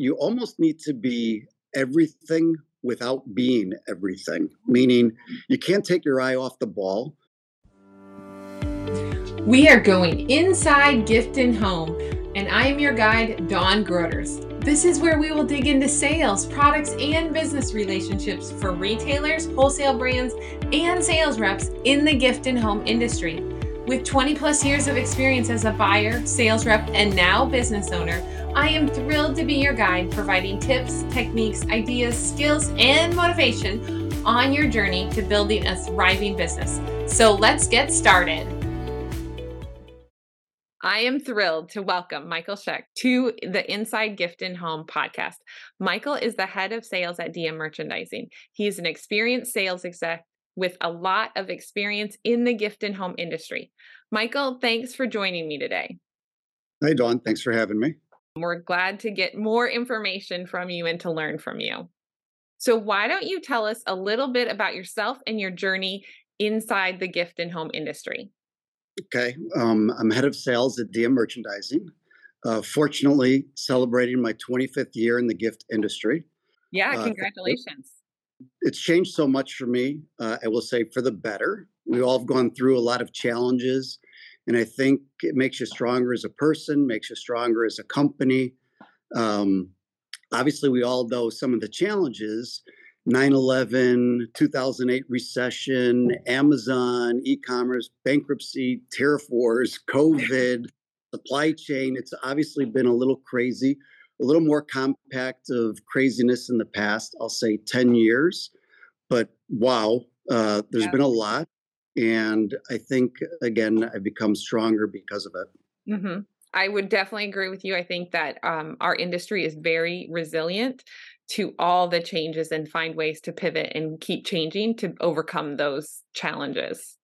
you almost need to be everything without being everything, meaning you can't take your eye off the ball. We are going inside Gift and Home, and I am your guide, Dawn Groters. This is where we will dig into sales, products, and business relationships for retailers, wholesale brands, and sales reps in the gift and home industry. With 20 plus years of experience as a buyer, sales rep, and now business owner, I am thrilled to be your guide, providing tips, techniques, ideas, skills, and motivation on your journey to building a thriving business. So let's get started. I am thrilled to welcome Michael Sheck to the Inside Gift and Home podcast. Michael is the head of sales at DM Merchandising. He is an experienced sales exec with a lot of experience in the gift and home industry. Michael, thanks for joining me today. Hey, Dawn. Thanks for having me. We're glad to get more information from you and to learn from you. So, why don't you tell us a little bit about yourself and your journey inside the gift and home industry? Okay. Um, I'm head of sales at DM Merchandising. Uh, fortunately, celebrating my 25th year in the gift industry. Yeah, uh, congratulations. Uh, it's changed so much for me. Uh, I will say for the better. We all have gone through a lot of challenges, and I think it makes you stronger as a person, makes you stronger as a company. Um, obviously, we all know some of the challenges, 9 11, 2008 recession, Amazon, e commerce, bankruptcy, tariff wars, COVID, supply chain. It's obviously been a little crazy, a little more compact of craziness in the past, I'll say 10 years. But wow, uh, there's yeah. been a lot. And I think, again, I've become stronger because of it. Mm-hmm. I would definitely agree with you. I think that um, our industry is very resilient to all the changes and find ways to pivot and keep changing to overcome those challenges.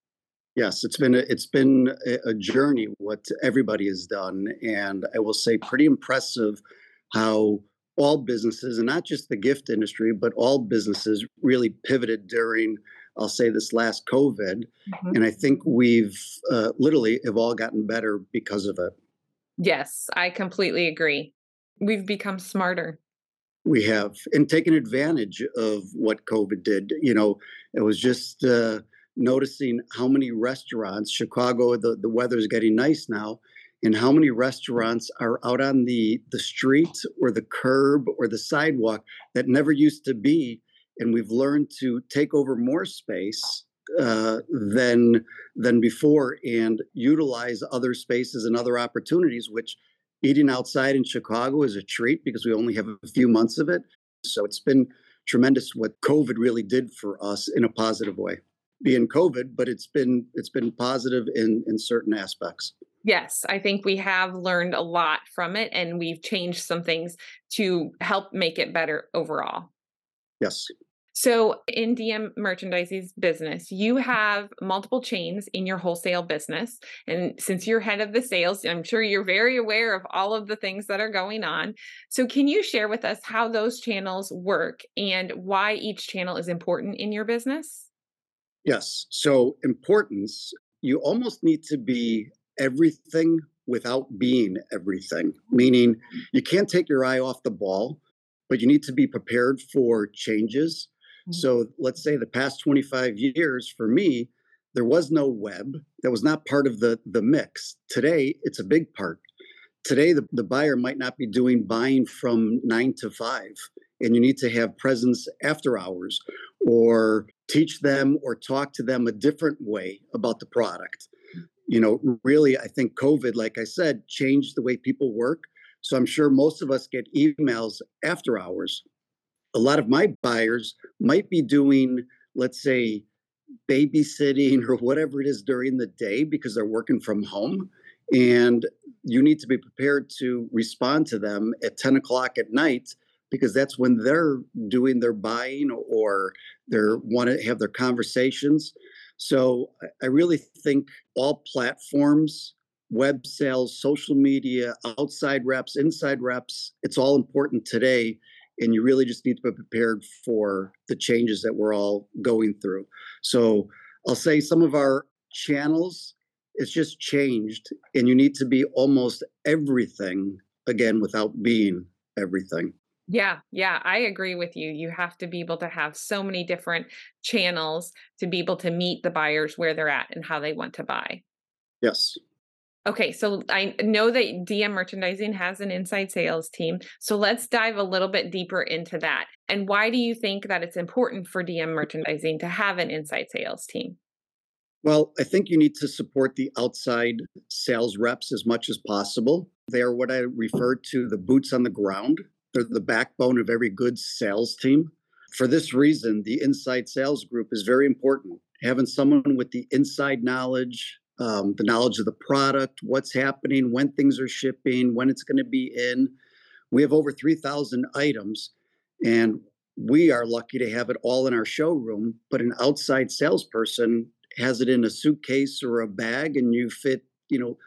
Yes, it's been a, it's been a journey what everybody has done, and I will say pretty impressive how all businesses, and not just the gift industry, but all businesses really pivoted during, I'll say, this last COVID, mm-hmm. and I think we've uh, literally have all gotten better because of it. Yes, I completely agree. We've become smarter we have and taken advantage of what COVID did. You know, it was just uh, noticing how many restaurants, Chicago, the, the is getting nice now, and how many restaurants are out on the, the street or the curb or the sidewalk that never used to be. And we've learned to take over more space uh, than than before and utilize other spaces and other opportunities, which eating outside in Chicago is a treat because we only have a few months of it. So it's been tremendous what COVID really did for us in a positive way. Being COVID, but it's been it's been positive in in certain aspects. Yes, I think we have learned a lot from it and we've changed some things to help make it better overall. Yes. So, in DM Merchandise's business, you have multiple chains in your wholesale business. And since you're head of the sales, I'm sure you're very aware of all of the things that are going on. So, can you share with us how those channels work and why each channel is important in your business? Yes. So, importance, you almost need to be everything without being everything, meaning you can't take your eye off the ball, but you need to be prepared for changes Mm-hmm. So let's say the past 25 years for me, there was no web. That was not part of the, the mix. Today, it's a big part. Today, the, the buyer might not be doing buying from nine to five, and you need to have presence after hours or teach them or talk to them a different way about the product. You know, really, I think COVID, like I said, changed the way people work. So I'm sure most of us get emails after hours a lot of my buyers might be doing, let's say, babysitting or whatever it is during the day because they're working from home. And you need to be prepared to respond to them at 10 o'clock at night because that's when they're doing their buying or they're want to have their conversations. So I really think all platforms, web sales, social media, outside reps, inside reps, it's all important today and you really just need to be prepared for the changes that we're all going through. So I'll say some of our channels, it's just changed, and you need to be almost everything again without being everything. Yeah, yeah, I agree with you. You have to be able to have so many different channels to be able to meet the buyers where they're at and how they want to buy. Yes. Okay, so I know that DM Merchandising has an inside sales team. So let's dive a little bit deeper into that. And why do you think that it's important for DM Merchandising to have an inside sales team? Well, I think you need to support the outside sales reps as much as possible. They are what I refer to the boots on the ground. They're the backbone of every good sales team. For this reason, the inside sales group is very important. Having someone with the inside knowledge, um, the knowledge of the product, what's happening, when things are shipping, when it's going to be in. We have over 3,000 items, and we are lucky to have it all in our showroom. But an outside salesperson has it in a suitcase or a bag, and you fit, you know,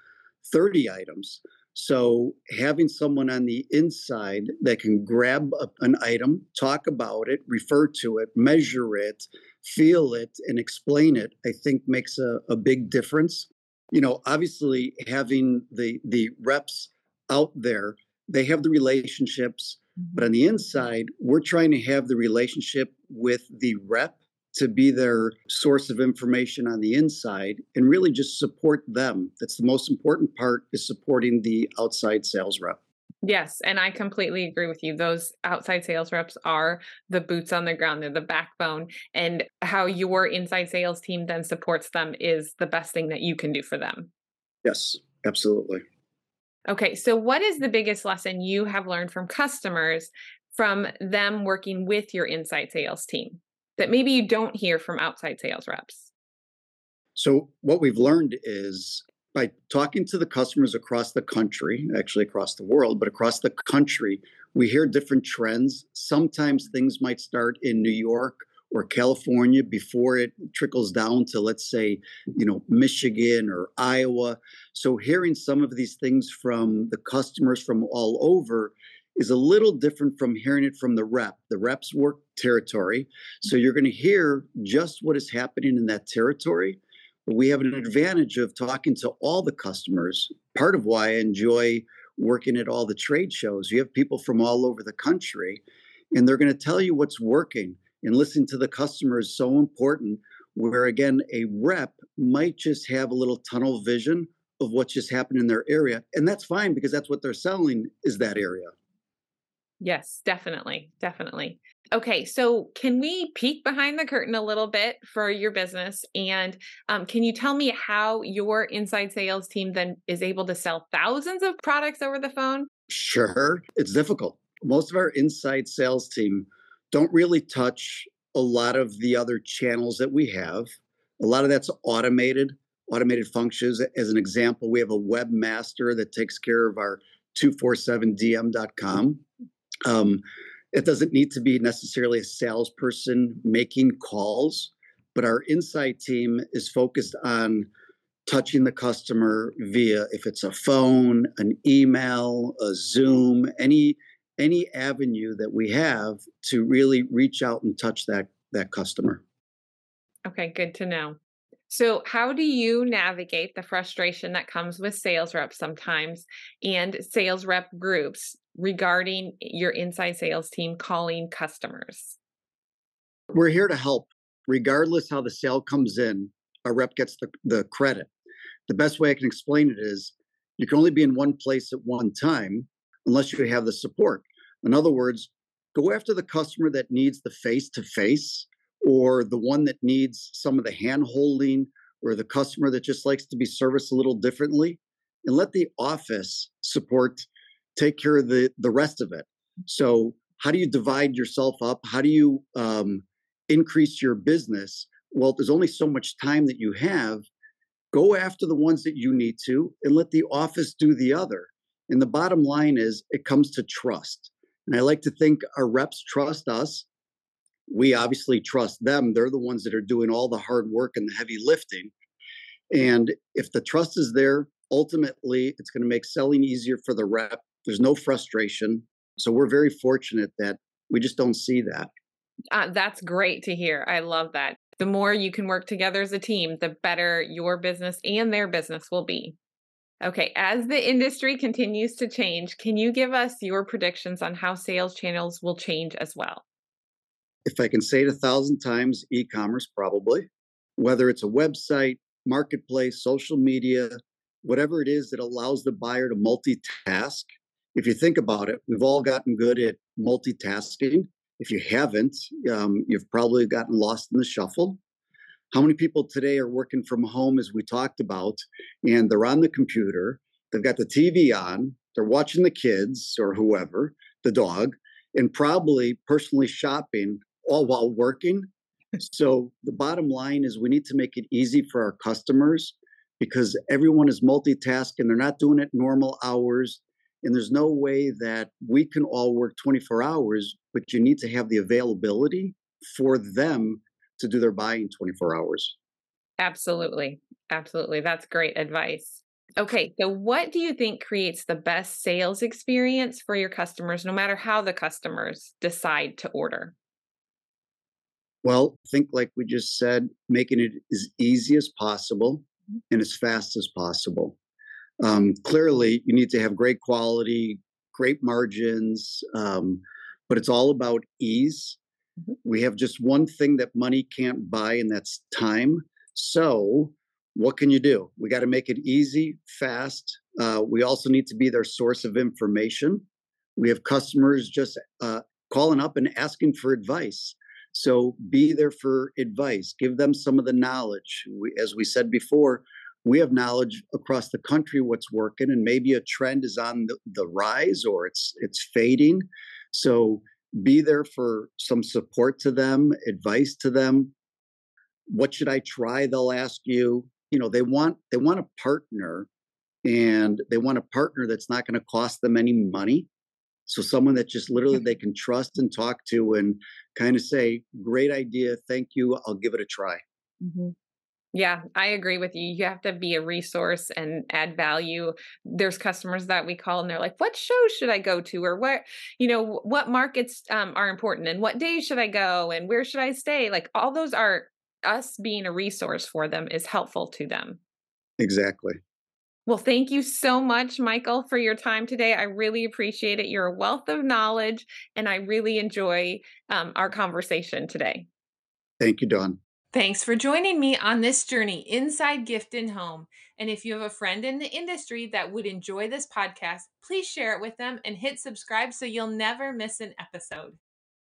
30 items. So having someone on the inside that can grab a, an item, talk about it, refer to it, measure it, feel it, and explain it, I think makes a, a big difference. You know, obviously having the the reps out there, they have the relationships, but mm-hmm. on the inside, we're trying to have the relationship with the rep to be their source of information on the inside and really just support them. That's the most important part is supporting the outside sales rep. Yes, and I completely agree with you. Those outside sales reps are the boots on the ground, they're the backbone. And how your inside sales team then supports them is the best thing that you can do for them. Yes, absolutely. Okay, so what is the biggest lesson you have learned from customers from them working with your inside sales team? That maybe you don't hear from outside sales reps? So, what we've learned is by talking to the customers across the country, actually across the world, but across the country, we hear different trends. Sometimes things might start in New York or California before it trickles down to, let's say, you know, Michigan or Iowa. So, hearing some of these things from the customers from all over is a little different from hearing it from the rep. The reps work territory. So you're going to hear just what is happening in that territory. But we have an advantage of talking to all the customers. Part of why I enjoy working at all the trade shows. You have people from all over the country, and they're going to tell you what's working. And listening to the customer is so important. Where again, a rep might just have a little tunnel vision of what just happened in their area. And that's fine because that's what they're selling is that area. Yes, definitely. Definitely. Okay, so can we peek behind the curtain a little bit for your business? And um, can you tell me how your inside sales team then is able to sell thousands of products over the phone? Sure, it's difficult. Most of our inside sales team don't really touch a lot of the other channels that we have. A lot of that's automated, automated functions. As an example, we have a webmaster that takes care of our 247dm.com. Um, it doesn't need to be necessarily a salesperson making calls, but our insight team is focused on touching the customer via if it's a phone, an email, a Zoom, any any avenue that we have to really reach out and touch that that customer. Okay, good to know. So, how do you navigate the frustration that comes with sales reps sometimes and sales rep groups regarding your inside sales team calling customers? We're here to help, regardless how the sale comes in, a rep gets the, the credit. The best way I can explain it is you can only be in one place at one time unless you have the support. In other words, go after the customer that needs the face to face or the one that needs some of the hand holding or the customer that just likes to be serviced a little differently and let the office support take care of the the rest of it so how do you divide yourself up how do you um, increase your business well there's only so much time that you have go after the ones that you need to and let the office do the other and the bottom line is it comes to trust and i like to think our reps trust us we obviously trust them. They're the ones that are doing all the hard work and the heavy lifting. And if the trust is there, ultimately it's going to make selling easier for the rep. There's no frustration. So we're very fortunate that we just don't see that. Uh, that's great to hear. I love that. The more you can work together as a team, the better your business and their business will be. Okay, as the industry continues to change, can you give us your predictions on how sales channels will change as well? If I can say it a thousand times, e commerce probably. Whether it's a website, marketplace, social media, whatever it is that allows the buyer to multitask. If you think about it, we've all gotten good at multitasking. If you haven't, um, you've probably gotten lost in the shuffle. How many people today are working from home, as we talked about, and they're on the computer, they've got the TV on, they're watching the kids or whoever, the dog, and probably personally shopping all while working. so the bottom line is we need to make it easy for our customers because everyone is multitasking. They're not doing it normal hours. And there's no way that we can all work 24 hours, but you need to have the availability for them to do their buying 24 hours. Absolutely. Absolutely. That's great advice. Okay, so what do you think creates the best sales experience for your customers, no matter how the customers decide to order? Well, think like we just said, making it as easy as possible mm-hmm. and as fast as possible. Um, clearly, you need to have great quality, great margins, um, but it's all about ease Mm-hmm. We have just one thing that money can't buy, and that's time. So, what can you do? We got to make it easy, fast. Uh, we also need to be their source of information. We have customers just uh, calling up and asking for advice. So, be there for advice. Give them some of the knowledge. We, as we said before, we have knowledge across the country what's working, and maybe a trend is on the, the rise or it's it's fading. So be there for some support to them, advice to them. What should I try? They'll ask you. You know, they want they want a partner, and they want a partner that's not going to cost them any money. So someone that just literally they can trust and talk to, and kind of say, "Great idea, thank you, I'll give it a try." Mm-hmm. Yeah, I agree with you. You have to be a resource and add value. There's customers that we call and they're like, "What show should I go to?" or "What, you know, what markets um, are important and what days should I go and where should I stay?" Like all those are us being a resource for them is helpful to them. Exactly. Well, thank you so much, Michael, for your time today. I really appreciate it. You're a wealth of knowledge, and I really enjoy um, our conversation today. Thank you, Dawn. Thanks for joining me on this journey inside Gift and Home. And if you have a friend in the industry that would enjoy this podcast, please share it with them and hit subscribe so you'll never miss an episode.